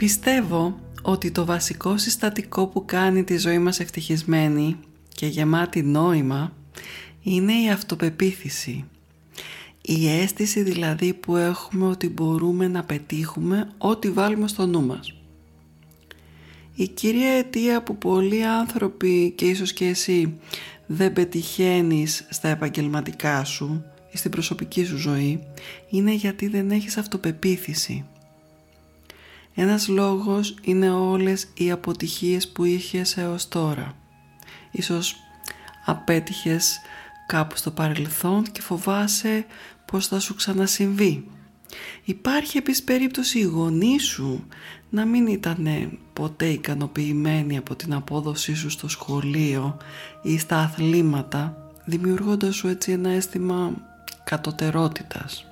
Πιστεύω ότι το βασικό συστατικό που κάνει τη ζωή μας ευτυχισμένη και γεμάτη νόημα είναι η αυτοπεποίθηση. Η αίσθηση δηλαδή που έχουμε ότι μπορούμε να πετύχουμε ό,τι βάλουμε στο νου μας. Η κυρία αιτία που πολλοί άνθρωποι και ίσως και εσύ δεν πετυχαίνεις στα επαγγελματικά σου ή στην προσωπική σου ζωή είναι γιατί δεν έχεις αυτοπεποίθηση. Ένας λόγος είναι όλες οι αποτυχίες που είχες έως τώρα. Ίσως απέτυχες κάπου στο παρελθόν και φοβάσαι πως θα σου ξανασυμβεί. Υπάρχει επίσης περίπτωση οι γονείς σου να μην ήταν ποτέ ικανοποιημένοι από την απόδοσή σου στο σχολείο ή στα αθλήματα δημιουργώντας σου έτσι ένα αίσθημα κατωτερότητας.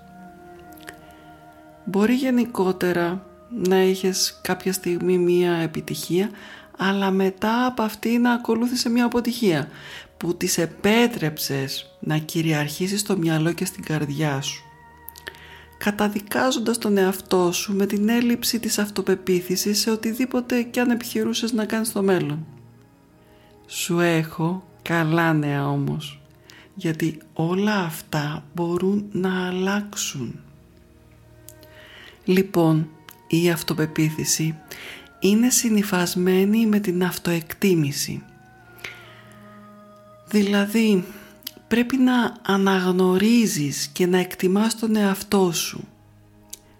Μπορεί γενικότερα να είχες κάποια στιγμή μία επιτυχία αλλά μετά από αυτή να ακολούθησε μία αποτυχία που τις επέτρεψες να κυριαρχήσεις στο μυαλό και στην καρδιά σου καταδικάζοντας τον εαυτό σου με την έλλειψη της αυτοπεποίθησης σε οτιδήποτε και αν επιχειρούσες να κάνεις στο μέλλον. Σου έχω καλά νέα όμως, γιατί όλα αυτά μπορούν να αλλάξουν. Λοιπόν, η αυτοπεποίθηση είναι συνειφασμένη με την αυτοεκτίμηση. Δηλαδή, πρέπει να αναγνωρίζεις και να εκτιμάς τον εαυτό σου.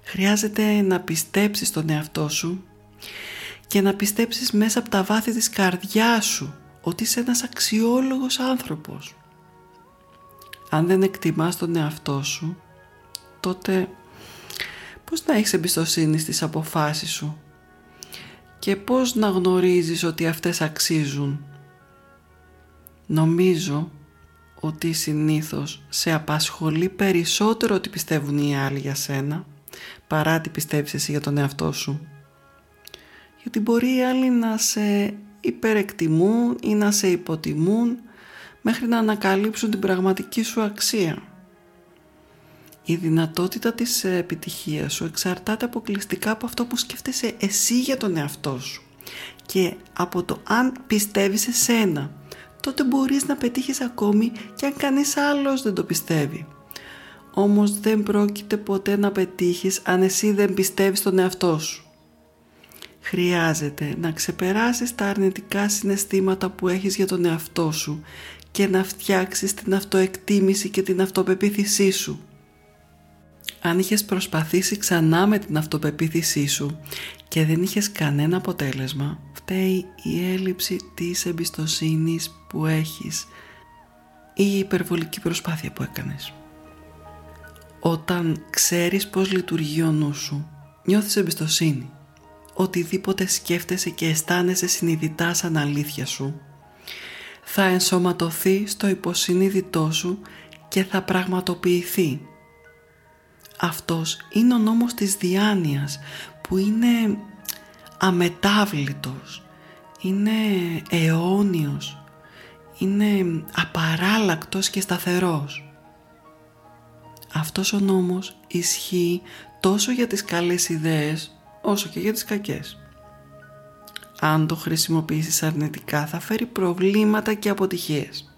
Χρειάζεται να πιστέψεις τον εαυτό σου και να πιστέψεις μέσα από τα βάθη της καρδιάς σου ότι είσαι ένας αξιόλογος άνθρωπος. Αν δεν εκτιμάς τον εαυτό σου, τότε πώς να έχεις εμπιστοσύνη στις αποφάσεις σου; Και πώς να γνωρίζεις ότι αυτές αξίζουν; Νομίζω ότι συνήθως σε απασχολεί περισσότερο ότι πιστεύουν οι άλλοι για σένα παρά τι πιστεύεις εσύ για τον εαυτό σου. Γιατί μπορεί οι άλλοι να σε υπερεκτιμούν ή να σε υποτιμούν μέχρι να ανακαλύψουν την πραγματική σου αξία. Η δυνατότητα της επιτυχίας σου εξαρτάται αποκλειστικά από αυτό που σκέφτεσαι εσύ για τον εαυτό σου και από το αν πιστεύεις εσένα τότε μπορείς να πετύχεις ακόμη και αν κανείς άλλος δεν το πιστεύει. Όμως δεν πρόκειται ποτέ να πετύχεις αν εσύ δεν πιστεύεις τον εαυτό σου. Χρειάζεται να ξεπεράσεις τα αρνητικά συναισθήματα που έχεις για τον εαυτό σου και να φτιάξεις την αυτοεκτίμηση και την αυτοπεποίθησή σου. Αν είχες προσπαθήσει ξανά με την αυτοπεποίθησή σου και δεν είχες κανένα αποτέλεσμα, φταίει η έλλειψη της εμπιστοσύνης που έχεις ή η υπερβολική προσπάθεια που έκανες. Όταν ξέρεις πώς λειτουργεί ο νους σου, νιώθεις εμπιστοσύνη. Οτιδήποτε σκέφτεσαι και αισθάνεσαι συνειδητά σαν αλήθεια σου, θα ενσωματωθεί στο υποσυνείδητό σου και θα πραγματοποιηθεί. Αυτός είναι ο νόμος της διάνοιας που είναι αμετάβλητος, είναι αιώνιος, είναι απαράλλακτος και σταθερός. Αυτός ο νόμος ισχύει τόσο για τις καλές ιδέες όσο και για τις κακές. Αν το χρησιμοποιήσεις αρνητικά θα φέρει προβλήματα και αποτυχίες.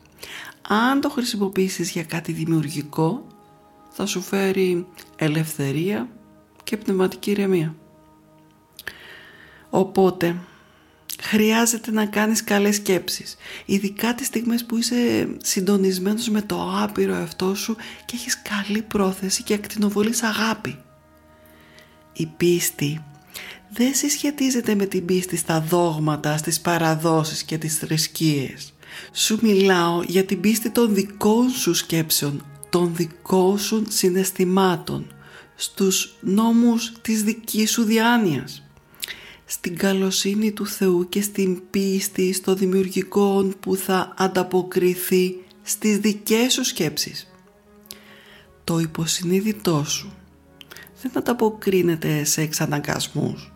Αν το χρησιμοποιήσεις για κάτι δημιουργικό θα σου φέρει ελευθερία και πνευματική ηρεμία. Οπότε χρειάζεται να κάνεις καλές σκέψεις. Ειδικά τις στιγμές που είσαι συντονισμένος με το άπειρο εαυτό σου και έχεις καλή πρόθεση και ακτινοβολείς αγάπη. Η πίστη δεν συσχετίζεται με την πίστη στα δόγματα, στις παραδόσεις και τις θρησκείες. Σου μιλάω για την πίστη των δικών σου σκέψεων, των δικών σου συναισθημάτων, στους νόμους της δικής σου διάνοιας, στην καλοσύνη του Θεού και στην πίστη στο δημιουργικό που θα ανταποκριθεί στις δικές σου σκέψεις. Το υποσυνείδητό σου δεν ανταποκρίνεται σε εξαναγκασμούς.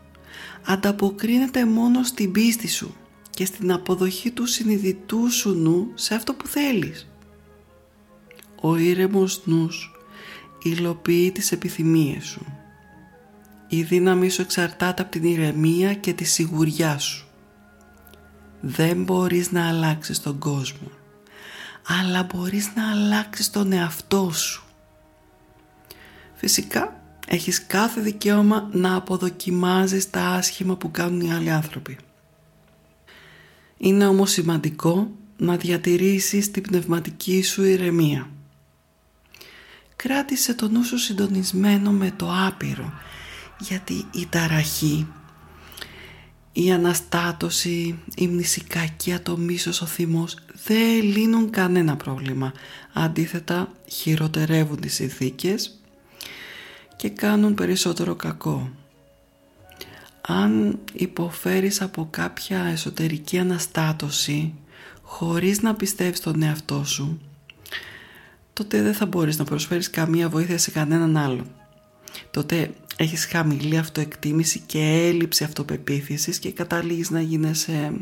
Ανταποκρίνεται μόνο στην πίστη σου και στην αποδοχή του συνειδητού σου νου σε αυτό που θέλεις. Ο ήρεμος νους υλοποιεί τις επιθυμίες σου. Η δύναμη σου εξαρτάται από την ηρεμία και τη σιγουριά σου. Δεν μπορείς να αλλάξεις τον κόσμο, αλλά μπορείς να αλλάξεις τον εαυτό σου. Φυσικά έχεις κάθε δικαίωμα να αποδοκιμάζεις τα άσχημα που κάνουν οι άλλοι άνθρωποι. Είναι όμως σημαντικό να διατηρήσεις την πνευματική σου ηρεμία. Κράτησε το νου σου συντονισμένο με το άπειρο, γιατί η ταραχή, η αναστάτωση, η μνησικακία, το μίσος, ο θυμός δεν λύνουν κανένα πρόβλημα. Αντίθετα χειροτερεύουν τις συνθήκες και κάνουν περισσότερο κακό. Αν υποφέρεις από κάποια εσωτερική αναστάτωση χωρίς να πιστεύεις τον εαυτό σου, τότε δεν θα μπορείς να προσφέρεις καμία βοήθεια σε κανέναν άλλο. Τότε έχεις χαμηλή αυτοεκτίμηση και έλλειψη αυτοπεποίθησης και καταλήγεις να γίνεσαι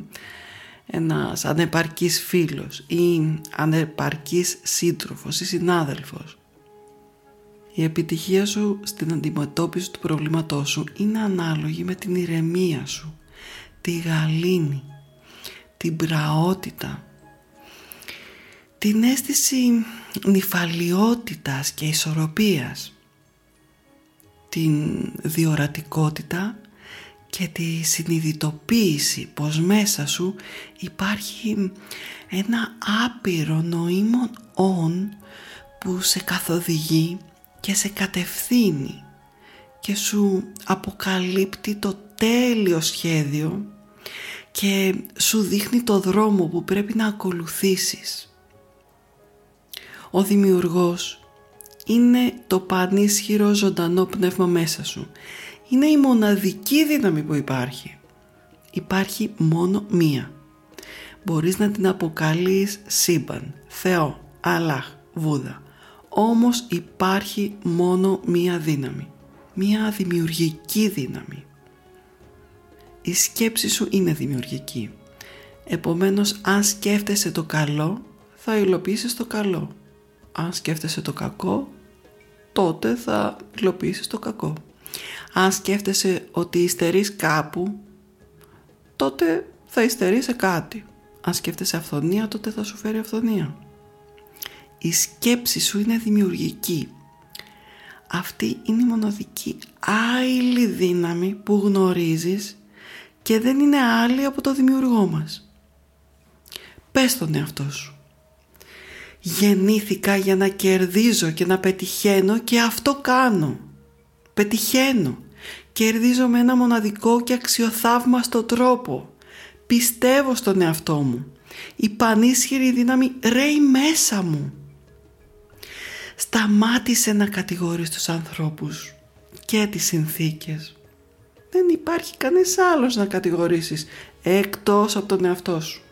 ένας ανεπαρκής φίλος ή ανεπαρκής σύντροφος ή συνάδελφος. Η επιτυχία σου στην αντιμετώπιση του προβλήματός σου είναι ανάλογη με την ηρεμία σου, τη γαλήνη, την πραότητα, την αίσθηση νυφαλιότητας και ισορροπίας, την διορατικότητα και τη συνειδητοποίηση πως μέσα σου υπάρχει ένα άπειρο νοήμων «ον» που σε καθοδηγεί και σε κατευθύνει και σου αποκαλύπτει το τέλειο σχέδιο και σου δείχνει το δρόμο που πρέπει να ακολουθήσεις. Ο δημιουργός είναι το πανίσχυρο ζωντανό πνεύμα μέσα σου. Είναι η μοναδική δύναμη που υπάρχει. Υπάρχει μόνο μία. Μπορείς να την αποκαλείς σύμπαν, Θεό, Αλλάχ, Βούδα. Όμως υπάρχει μόνο μία δύναμη. Μία δημιουργική δύναμη. Η σκέψη σου είναι δημιουργική. Επομένως αν σκέφτεσαι το καλό θα υλοποιήσεις το καλό. Αν σκέφτεσαι το κακό τότε θα υλοποιήσεις το κακό. Αν σκέφτεσαι ότι υστερείς κάπου τότε θα υστερείς σε κάτι. Αν σκέφτεσαι αυθονία τότε θα σου φέρει αυθονία η σκέψη σου είναι δημιουργική. Αυτή είναι η μοναδική άειλη δύναμη που γνωρίζεις και δεν είναι άλλη από το δημιουργό μας. Πες τον εαυτό σου. Γεννήθηκα για να κερδίζω και να πετυχαίνω και αυτό κάνω. Πετυχαίνω. Κερδίζω με ένα μοναδικό και αξιοθαύμαστο τρόπο. Πιστεύω στον εαυτό μου. Η πανίσχυρη δύναμη ρέει μέσα μου. Σταμάτησε να κατηγορείς τους ανθρώπους και τις συνθήκες. Δεν υπάρχει κανείς άλλος να κατηγορήσεις εκτός από τον εαυτό σου.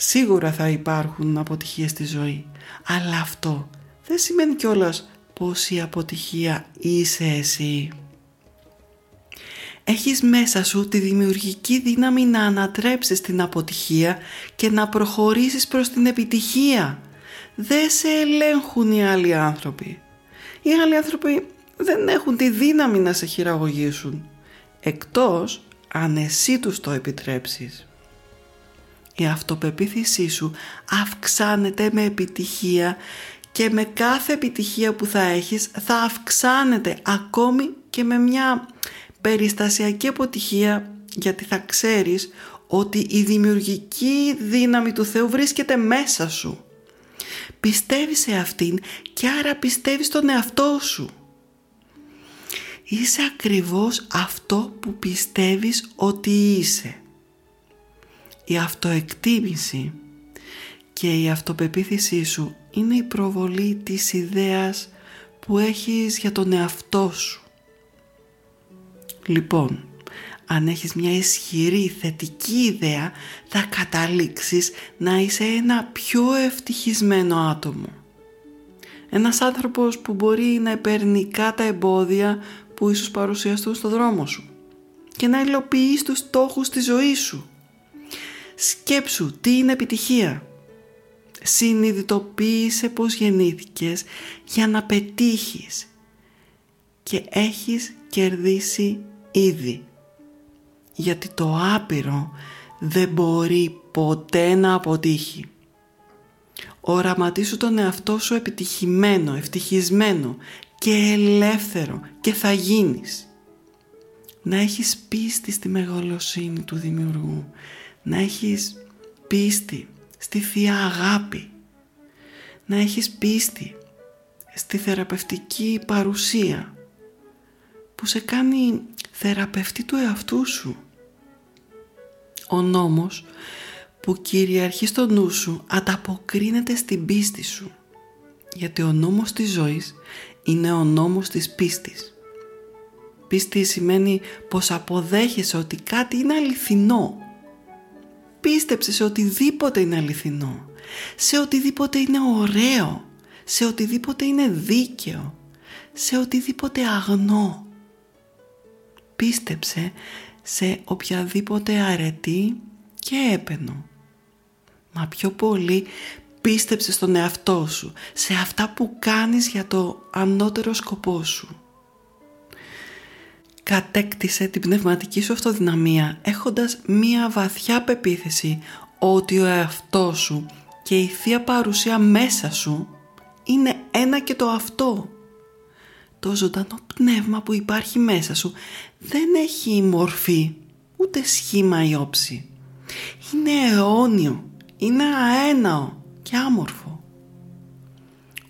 Σίγουρα θα υπάρχουν αποτυχίες στη ζωή, αλλά αυτό δεν σημαίνει κιόλας πως η αποτυχία είσαι εσύ. Έχεις μέσα σου τη δημιουργική δύναμη να ανατρέψεις την αποτυχία και να προχωρήσεις προς την επιτυχία δεν σε ελέγχουν οι άλλοι άνθρωποι. Οι άλλοι άνθρωποι δεν έχουν τη δύναμη να σε χειραγωγήσουν, εκτός αν εσύ τους το επιτρέψεις. Η αυτοπεποίθησή σου αυξάνεται με επιτυχία και με κάθε επιτυχία που θα έχεις θα αυξάνεται ακόμη και με μια περιστασιακή αποτυχία γιατί θα ξέρεις ότι η δημιουργική δύναμη του Θεού βρίσκεται μέσα σου πιστεύεις σε αυτήν και άρα πιστεύεις στον εαυτό σου. Είσαι ακριβώς αυτό που πιστεύεις ότι είσαι. Η αυτοεκτίμηση και η αυτοπεποίθησή σου είναι η προβολή της ιδέας που έχεις για τον εαυτό σου. Λοιπόν, αν έχεις μια ισχυρή θετική ιδέα θα καταλήξεις να είσαι ένα πιο ευτυχισμένο άτομο. Ένας άνθρωπος που μπορεί να επερνικά τα εμπόδια που ίσως παρουσιαστούν στο δρόμο σου και να υλοποιείς τους στόχους της ζωής σου. Σκέψου τι είναι επιτυχία. Συνειδητοποίησε πως γεννήθηκες για να πετύχεις και έχεις κερδίσει ήδη. Γιατί το άπειρο δεν μπορεί ποτέ να αποτύχει. Οραματίσου τον εαυτό σου επιτυχημένο, ευτυχισμένο και ελεύθερο και θα γίνεις. Να έχεις πίστη στη μεγαλοσύνη του Δημιουργού. Να έχεις πίστη στη Θεία Αγάπη. Να έχεις πίστη στη θεραπευτική παρουσία που σε κάνει θεραπευτή του εαυτού σου. Ο νόμος που κυριαρχεί στο νου σου ανταποκρίνεται στην πίστη σου. Γιατί ο νόμος της ζωής είναι ο νόμος της πίστης. Πίστη σημαίνει πως αποδέχεσαι ότι κάτι είναι αληθινό. Πίστεψε σε οτιδήποτε είναι αληθινό. Σε οτιδήποτε είναι ωραίο. Σε οτιδήποτε είναι δίκαιο. Σε οτιδήποτε αγνό. Πίστεψε σε οποιαδήποτε αρετή και έπαινο. Μα πιο πολύ πίστεψε στον εαυτό σου, σε αυτά που κάνεις για το ανώτερο σκοπό σου. Κατέκτησε την πνευματική σου αυτοδυναμία έχοντας μία βαθιά πεποίθηση ότι ο εαυτός σου και η Θεία Παρουσία μέσα σου είναι ένα και το αυτό. Το ζωντανό πνεύμα που υπάρχει μέσα σου δεν έχει μορφή ούτε σχήμα ή όψη. Είναι αιώνιο, είναι αέναο και άμορφο.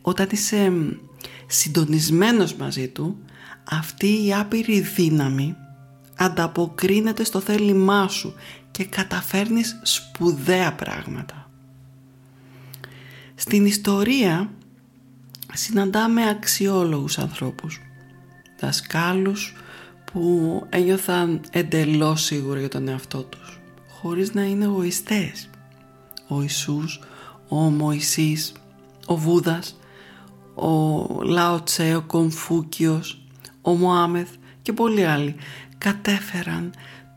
Όταν είσαι συντονισμένος μαζί του, αυτή η άπειρη δύναμη ανταποκρίνεται στο θέλημά σου και καταφέρνεις σπουδαία πράγματα. Στην ιστορία συναντάμε αξιόλογους ανθρώπους, δασκάλους που ένιωθαν εντελώς σίγουροι για τον εαυτό τους, χωρίς να είναι εγωιστές. Ο Ιησούς, ο Μωυσής, ο Βούδας, ο Λαοτσέ, ο Κομφούκιος, ο Μωάμεθ και πολλοί άλλοι κατέφεραν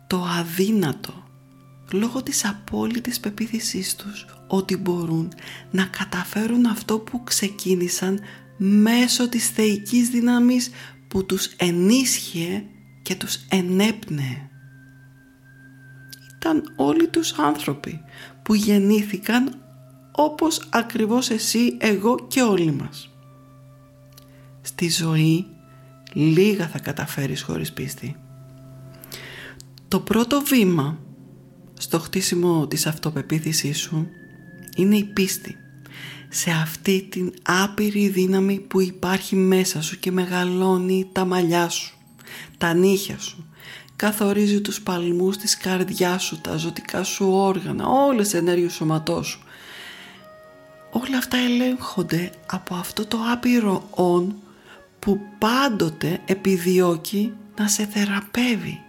το αδύνατο λόγω της απόλυτης πεποίθησής τους ότι μπορούν να καταφέρουν αυτό που ξεκίνησαν μέσω της θεϊκής δύναμης που τους ενίσχυε και τους ενέπνεε. Ήταν όλοι τους άνθρωποι που γεννήθηκαν όπως ακριβώς εσύ, εγώ και όλοι μας. Στη ζωή λίγα θα καταφέρεις χωρίς πίστη. Το πρώτο βήμα στο χτίσιμο της αυτοπεποίθησής σου είναι η πίστη σε αυτή την άπειρη δύναμη που υπάρχει μέσα σου και μεγαλώνει τα μαλλιά σου, τα νύχια σου, καθορίζει τους παλμούς της καρδιάς σου, τα ζωτικά σου όργανα, όλες τις ενέργειες σωματός σου. Όλα αυτά ελέγχονται από αυτό το άπειρο «ον» που πάντοτε επιδιώκει να σε θεραπεύει.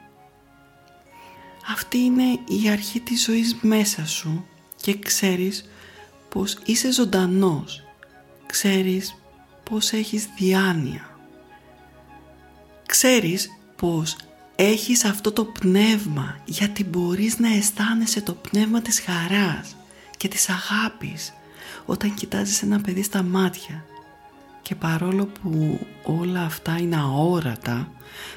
Αυτή είναι η αρχή της ζωής μέσα σου και ξέρεις πως είσαι ζωντανός. Ξέρεις πως έχεις διάνοια. Ξέρεις πως έχεις αυτό το πνεύμα γιατί μπορείς να αισθάνεσαι το πνεύμα της χαράς και της αγάπης όταν κοιτάζεις ένα παιδί στα μάτια και παρόλο που όλα αυτά είναι αόρατα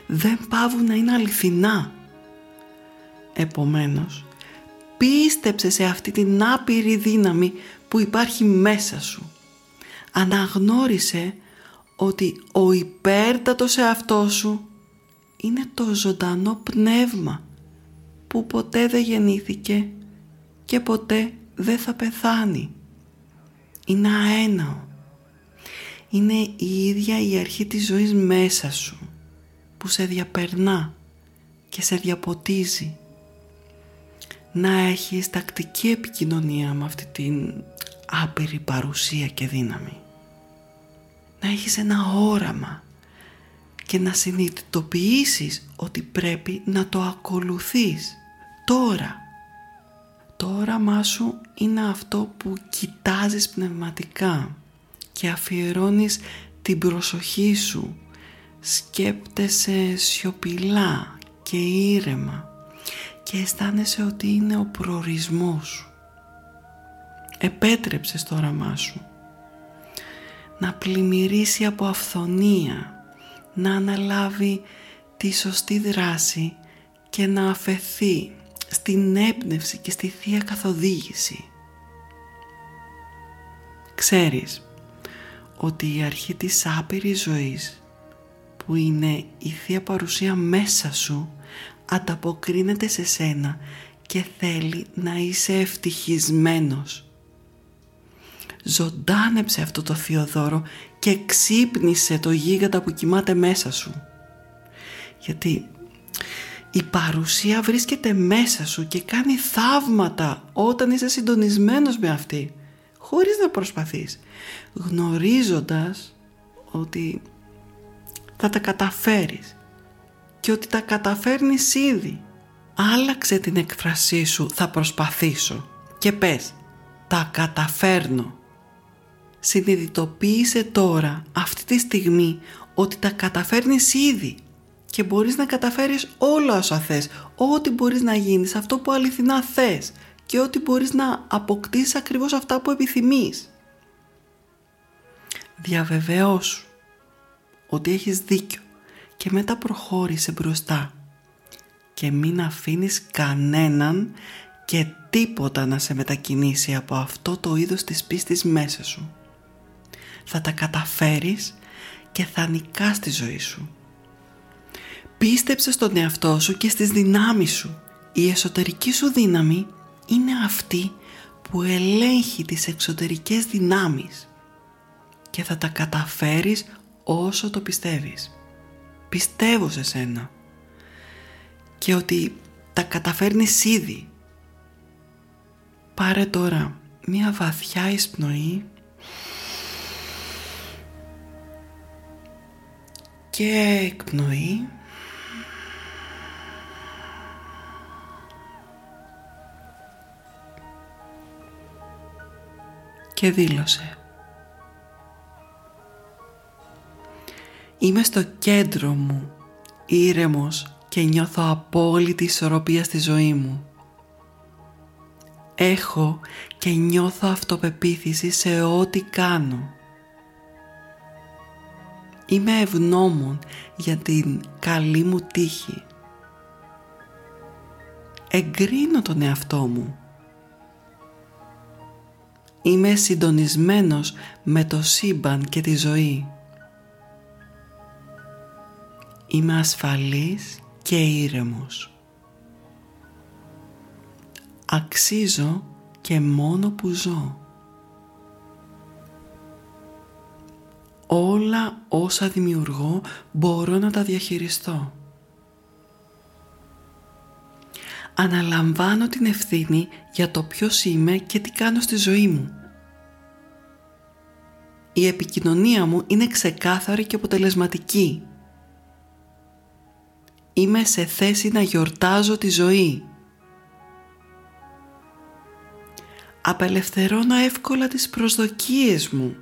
δεν πάβουν να είναι αληθινά. Επομένως, πίστεψε σε αυτή την άπειρη δύναμη που υπάρχει μέσα σου. Αναγνώρισε ότι ο υπέρτατος εαυτός σου είναι το ζωντανό πνεύμα που ποτέ δεν γεννήθηκε και ποτέ δεν θα πεθάνει. Είναι αέναο. Είναι η ίδια η αρχή της ζωής μέσα σου που σε διαπερνά και σε διαποτίζει. να έχεις τακτική επικοινωνία με αυτή την άπειρη παρουσία και δύναμη. Να έχεις ένα όραμα και να συνειδητοποιήσεις ότι πρέπει να το ακολουθείς τώρα. Το όραμά σου είναι αυτό που κοιτάζεις πνευματικά και αφιερώνεις την προσοχή σου. Σκέπτεσαι σιωπηλά και ήρεμα και αισθάνεσαι ότι είναι ο προορισμός σου. Επέτρεψες στο όραμά σου να πλημμυρίσει από αυθονία, να αναλάβει τη σωστή δράση και να αφαιθεί στην έμπνευση και στη Θεία Καθοδήγηση. Ξέρεις ότι η αρχή της άπειρης ζωής που είναι η Θεία Παρουσία μέσα σου ανταποκρίνεται σε σένα και θέλει να είσαι ευτυχισμένος. Ζωντάνεψε αυτό το Θεοδόρο και ξύπνησε το γίγαντα που κοιμάται μέσα σου. Γιατί η παρουσία βρίσκεται μέσα σου και κάνει θαύματα όταν είσαι συντονισμένος με αυτή χωρίς να προσπαθείς γνωρίζοντας ότι θα τα καταφέρεις και ότι τα καταφέρνεις ήδη. Άλλαξε την εκφρασή σου θα προσπαθήσω. Και πες τα καταφέρνω συνειδητοποίησε τώρα αυτή τη στιγμή ότι τα καταφέρνεις ήδη και μπορείς να καταφέρεις όλα όσα θες, ό,τι μπορείς να γίνεις, αυτό που αληθινά θες και ό,τι μπορείς να αποκτήσεις ακριβώς αυτά που επιθυμείς. Διαβεβαιώσου ότι έχεις δίκιο και μετά προχώρησε μπροστά και μην αφήνεις κανέναν και τίποτα να σε μετακινήσει από αυτό το είδος της πίστης μέσα σου. Θα τα καταφέρεις και θα νικάς τη ζωή σου. Πίστεψε στον εαυτό σου και στις δυνάμεις σου. Η εσωτερική σου δύναμη είναι αυτή που ελέγχει τις εξωτερικές δυνάμεις και θα τα καταφέρεις όσο το πιστεύεις. Πιστεύω σε σένα και ότι τα καταφέρνεις ήδη. Πάρε τώρα μία βαθιά εισπνοή και εκπνοή και δήλωσε Είμαι στο κέντρο μου, ήρεμος και νιώθω απόλυτη ισορροπία στη ζωή μου. Έχω και νιώθω αυτοπεποίθηση σε ό,τι κάνω. Είμαι ευγνώμων για την καλή μου τύχη. Εγκρίνω τον εαυτό μου. Είμαι συντονισμένος με το σύμπαν και τη ζωή. Είμαι ασφαλής και ήρεμος. Αξίζω και μόνο που ζω. Όλα όσα δημιουργώ μπορώ να τα διαχειριστώ. Αναλαμβάνω την ευθύνη για το ποιος είμαι και τι κάνω στη ζωή μου. Η επικοινωνία μου είναι ξεκάθαρη και αποτελεσματική είμαι σε θέση να γιορτάζω τη ζωή. Απελευθερώνω εύκολα τις προσδοκίες μου.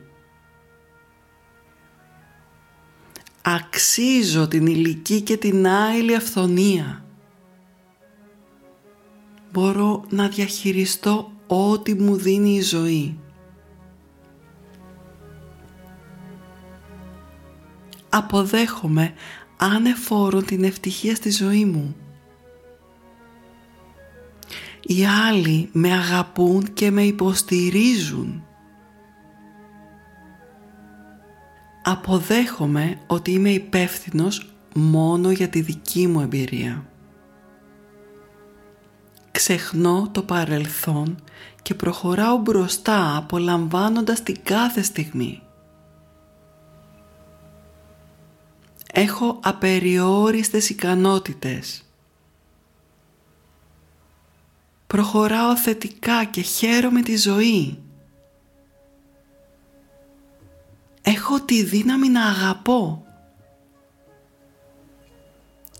Αξίζω την ηλική και την άειλη αυθονία. Μπορώ να διαχειριστώ ό,τι μου δίνει η ζωή. Αποδέχομαι ανεφόρον την ευτυχία στη ζωή μου. Οι άλλοι με αγαπούν και με υποστηρίζουν. Αποδέχομαι ότι είμαι υπεύθυνος μόνο για τη δική μου εμπειρία. Ξεχνώ το παρελθόν και προχωράω μπροστά απολαμβάνοντας την κάθε στιγμή. Έχω απεριόριστες ικανότητες. Προχωράω θετικά και χαίρομαι τη ζωή. Έχω τη δύναμη να αγαπώ.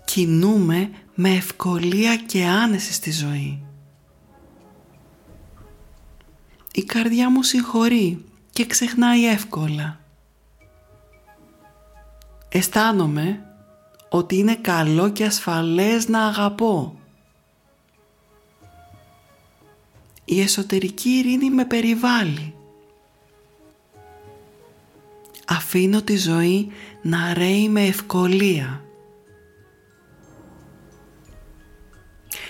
Κινούμε με ευκολία και άνεση στη ζωή. Η καρδιά μου συγχωρεί και ξεχνάει εύκολα. Αισθάνομαι ότι είναι καλό και ασφαλές να αγαπώ. Η εσωτερική ειρήνη με περιβάλλει. Αφήνω τη ζωή να ρέει με ευκολία.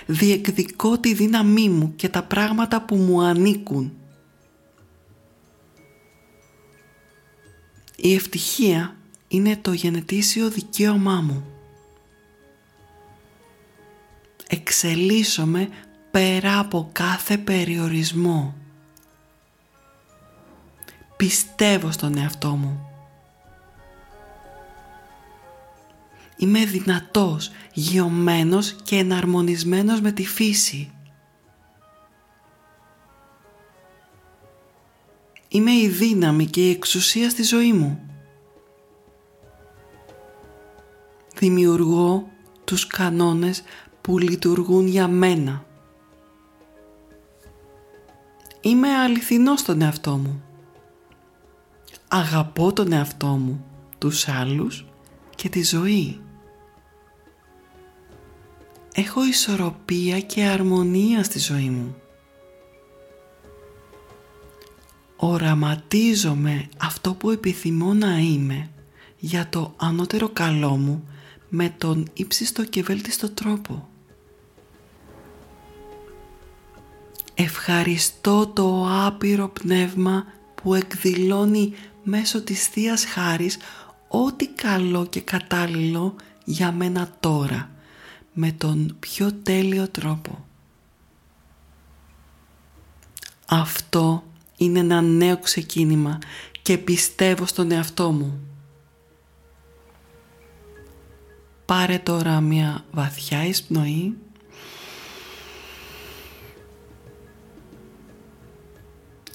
Διεκδικώ τη δύναμή μου και τα πράγματα που μου ανήκουν. Η ευτυχία είναι το γενετήσιο δικαίωμά μου. Εξελίσσομαι πέρα από κάθε περιορισμό. Πιστεύω στον εαυτό μου. Είμαι δυνατός, γιωμένος και εναρμονισμένος με τη φύση. Είμαι η δύναμη και η εξουσία στη ζωή μου. Δημιουργώ τους κανόνες που λειτουργούν για μένα. Είμαι αληθινός στον εαυτό μου. Αγαπώ τον εαυτό μου, τους άλλους και τη ζωή. Έχω ισορροπία και αρμονία στη ζωή μου. Οραματίζομαι αυτό που επιθυμώ να είμαι για το ανώτερο καλό μου με τον ύψιστο και βέλτιστο τρόπο. Ευχαριστώ το άπειρο πνεύμα που εκδηλώνει μέσω της Θείας Χάρης ό,τι καλό και κατάλληλο για μένα τώρα με τον πιο τέλειο τρόπο. Αυτό είναι ένα νέο ξεκίνημα και πιστεύω στον εαυτό μου. Πάρε τώρα μια βαθιά εισπνοή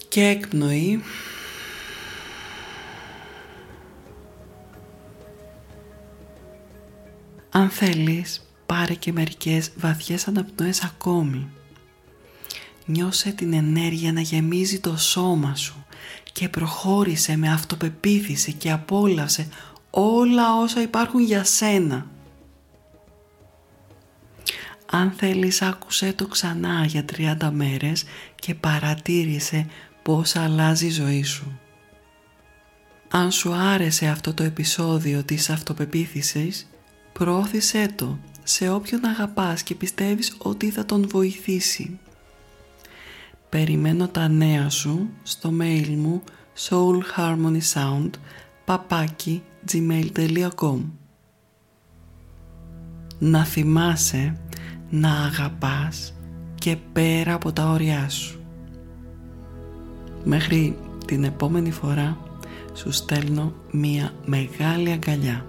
και εκπνοή Αν θέλεις πάρε και μερικές βαθιές αναπνοές ακόμη. Νιώσε την ενέργεια να γεμίζει το σώμα σου και προχώρησε με αυτοπεποίθηση και απόλαυσε όλα όσα υπάρχουν για σένα. Αν θέλεις άκουσέ το ξανά για 30 μέρες και παρατήρησε πώς αλλάζει η ζωή σου. Αν σου άρεσε αυτό το επεισόδιο της αυτοπεποίθησης, προώθησέ το σε όποιον αγαπάς και πιστεύεις ότι θα τον βοηθήσει. Περιμένω τα νέα σου στο mail μου soulharmonysound παπάκι gmail.com Να θυμάσαι να αγαπάς και πέρα από τα όρια σου. Μέχρι την επόμενη φορά σου στέλνω μία μεγάλη αγκαλιά.